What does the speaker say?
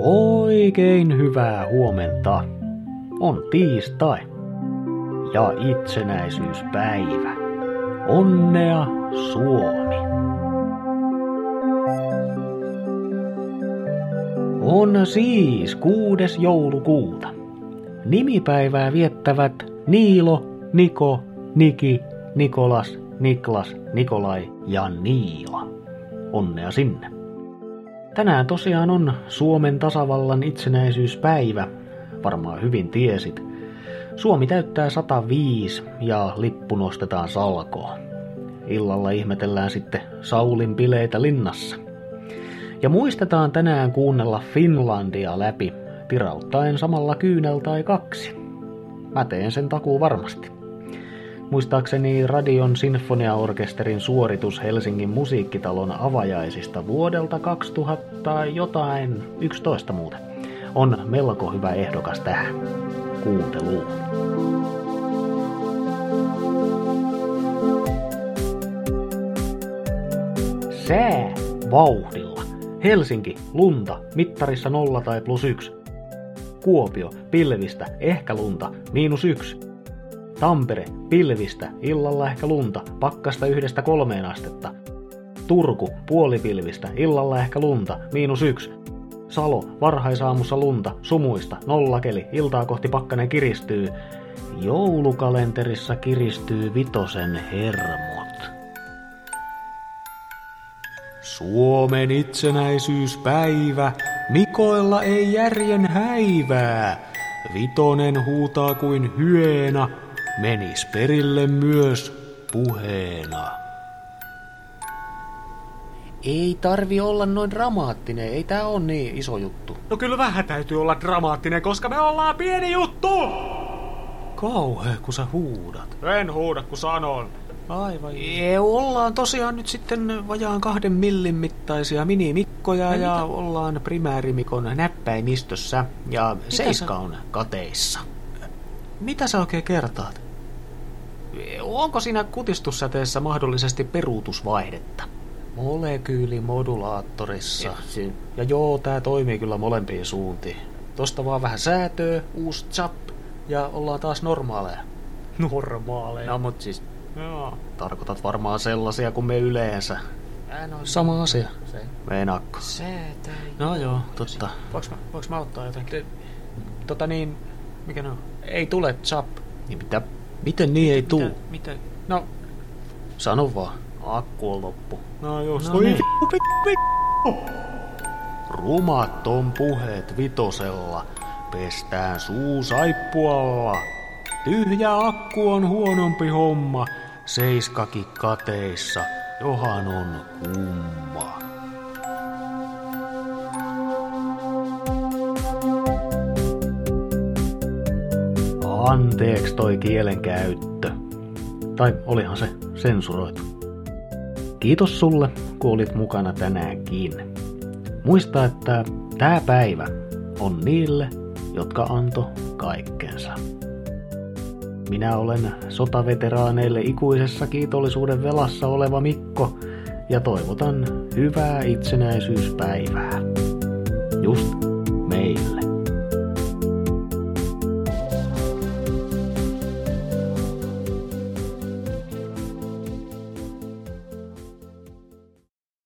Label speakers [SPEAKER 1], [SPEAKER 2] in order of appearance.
[SPEAKER 1] Oikein hyvää huomenta. On tiistai ja itsenäisyyspäivä. Onnea Suomi! On siis kuudes joulukuuta. Nimipäivää viettävät Niilo, Niko, Niki, Nikolas, Niklas, Nikolai ja Niila. Onnea sinne! Tänään tosiaan on Suomen tasavallan itsenäisyyspäivä. Varmaan hyvin tiesit. Suomi täyttää 105 ja lippu nostetaan salkoon. Illalla ihmetellään sitten Saulin bileitä linnassa. Ja muistetaan tänään kuunnella Finlandia läpi, tirauttaen samalla kyynel tai kaksi. Mä teen sen takuu varmasti. Muistaakseni Radion Sinfoniaorkesterin suoritus Helsingin musiikkitalon avajaisista vuodelta 2000 jotain 11 muuta on melko hyvä ehdokas tähän kuunteluun. Sää vauhdilla. Helsinki, lunta, mittarissa 0 tai plus 1. Kuopio, pilvistä, ehkä lunta, miinus 1. Tampere, pilvistä, illalla ehkä lunta, pakkasta yhdestä kolmeen astetta. Turku, puolipilvistä, illalla ehkä lunta, miinus yksi. Salo, varhaisaamussa lunta, sumuista, nollakeli, iltaa kohti pakkanen kiristyy. Joulukalenterissa kiristyy vitosen hermot. Suomen itsenäisyyspäivä, Mikoilla ei järjen häivää. Vitonen huutaa kuin hyena, menis perille myös puheena. Ei tarvi olla noin dramaattinen, ei tää on niin iso juttu.
[SPEAKER 2] No kyllä vähän täytyy olla dramaattinen, koska me ollaan pieni juttu!
[SPEAKER 1] Kauhe, kun sä huudat.
[SPEAKER 2] En huuda, kun sanon.
[SPEAKER 1] Aivan. Ei, ollaan tosiaan nyt sitten vajaan kahden millin mittaisia minimikkoja ja, ja ollaan primäärimikon näppäimistössä ja mitä seiska sä... on kateissa. Mitä sä oikein kertaat? Onko siinä kutistussäteessä mahdollisesti peruutusvaihdetta? Molekyylimodulaattorissa. Ja, ja joo, tää toimii kyllä molempiin suuntiin. Tosta vaan vähän säätöä, uusi chap, ja ollaan taas normaaleja.
[SPEAKER 2] Normaaleja?
[SPEAKER 1] No mut siis, joo. tarkoitat varmaan sellaisia kuin me yleensä. Sama asia. Se. Meinaakko?
[SPEAKER 2] Säätä.
[SPEAKER 1] No joo, totta.
[SPEAKER 2] Voinko mä, voinko mä auttaa jotenkin?
[SPEAKER 1] Tota niin, mikä ne on? Ei tule chap. Niin mitä? Miten niin ei tuu?
[SPEAKER 2] Miten? No,
[SPEAKER 1] sano vaan. Akku on loppu.
[SPEAKER 2] No just.
[SPEAKER 1] No niin. Rumat on puheet vitosella. Pestään suu saippualla. Tyhjä akku on huonompi homma. Seiskaki kateissa. Johan on kumma. Anteeksi toi kielenkäyttö. Tai olihan se sensuroitu. Kiitos sulle, kun olit mukana tänäänkin. Muista, että tämä päivä on niille, jotka anto kaikkensa. Minä olen sotaveteraaneille ikuisessa kiitollisuuden velassa oleva Mikko ja toivotan hyvää itsenäisyyspäivää. Just meille.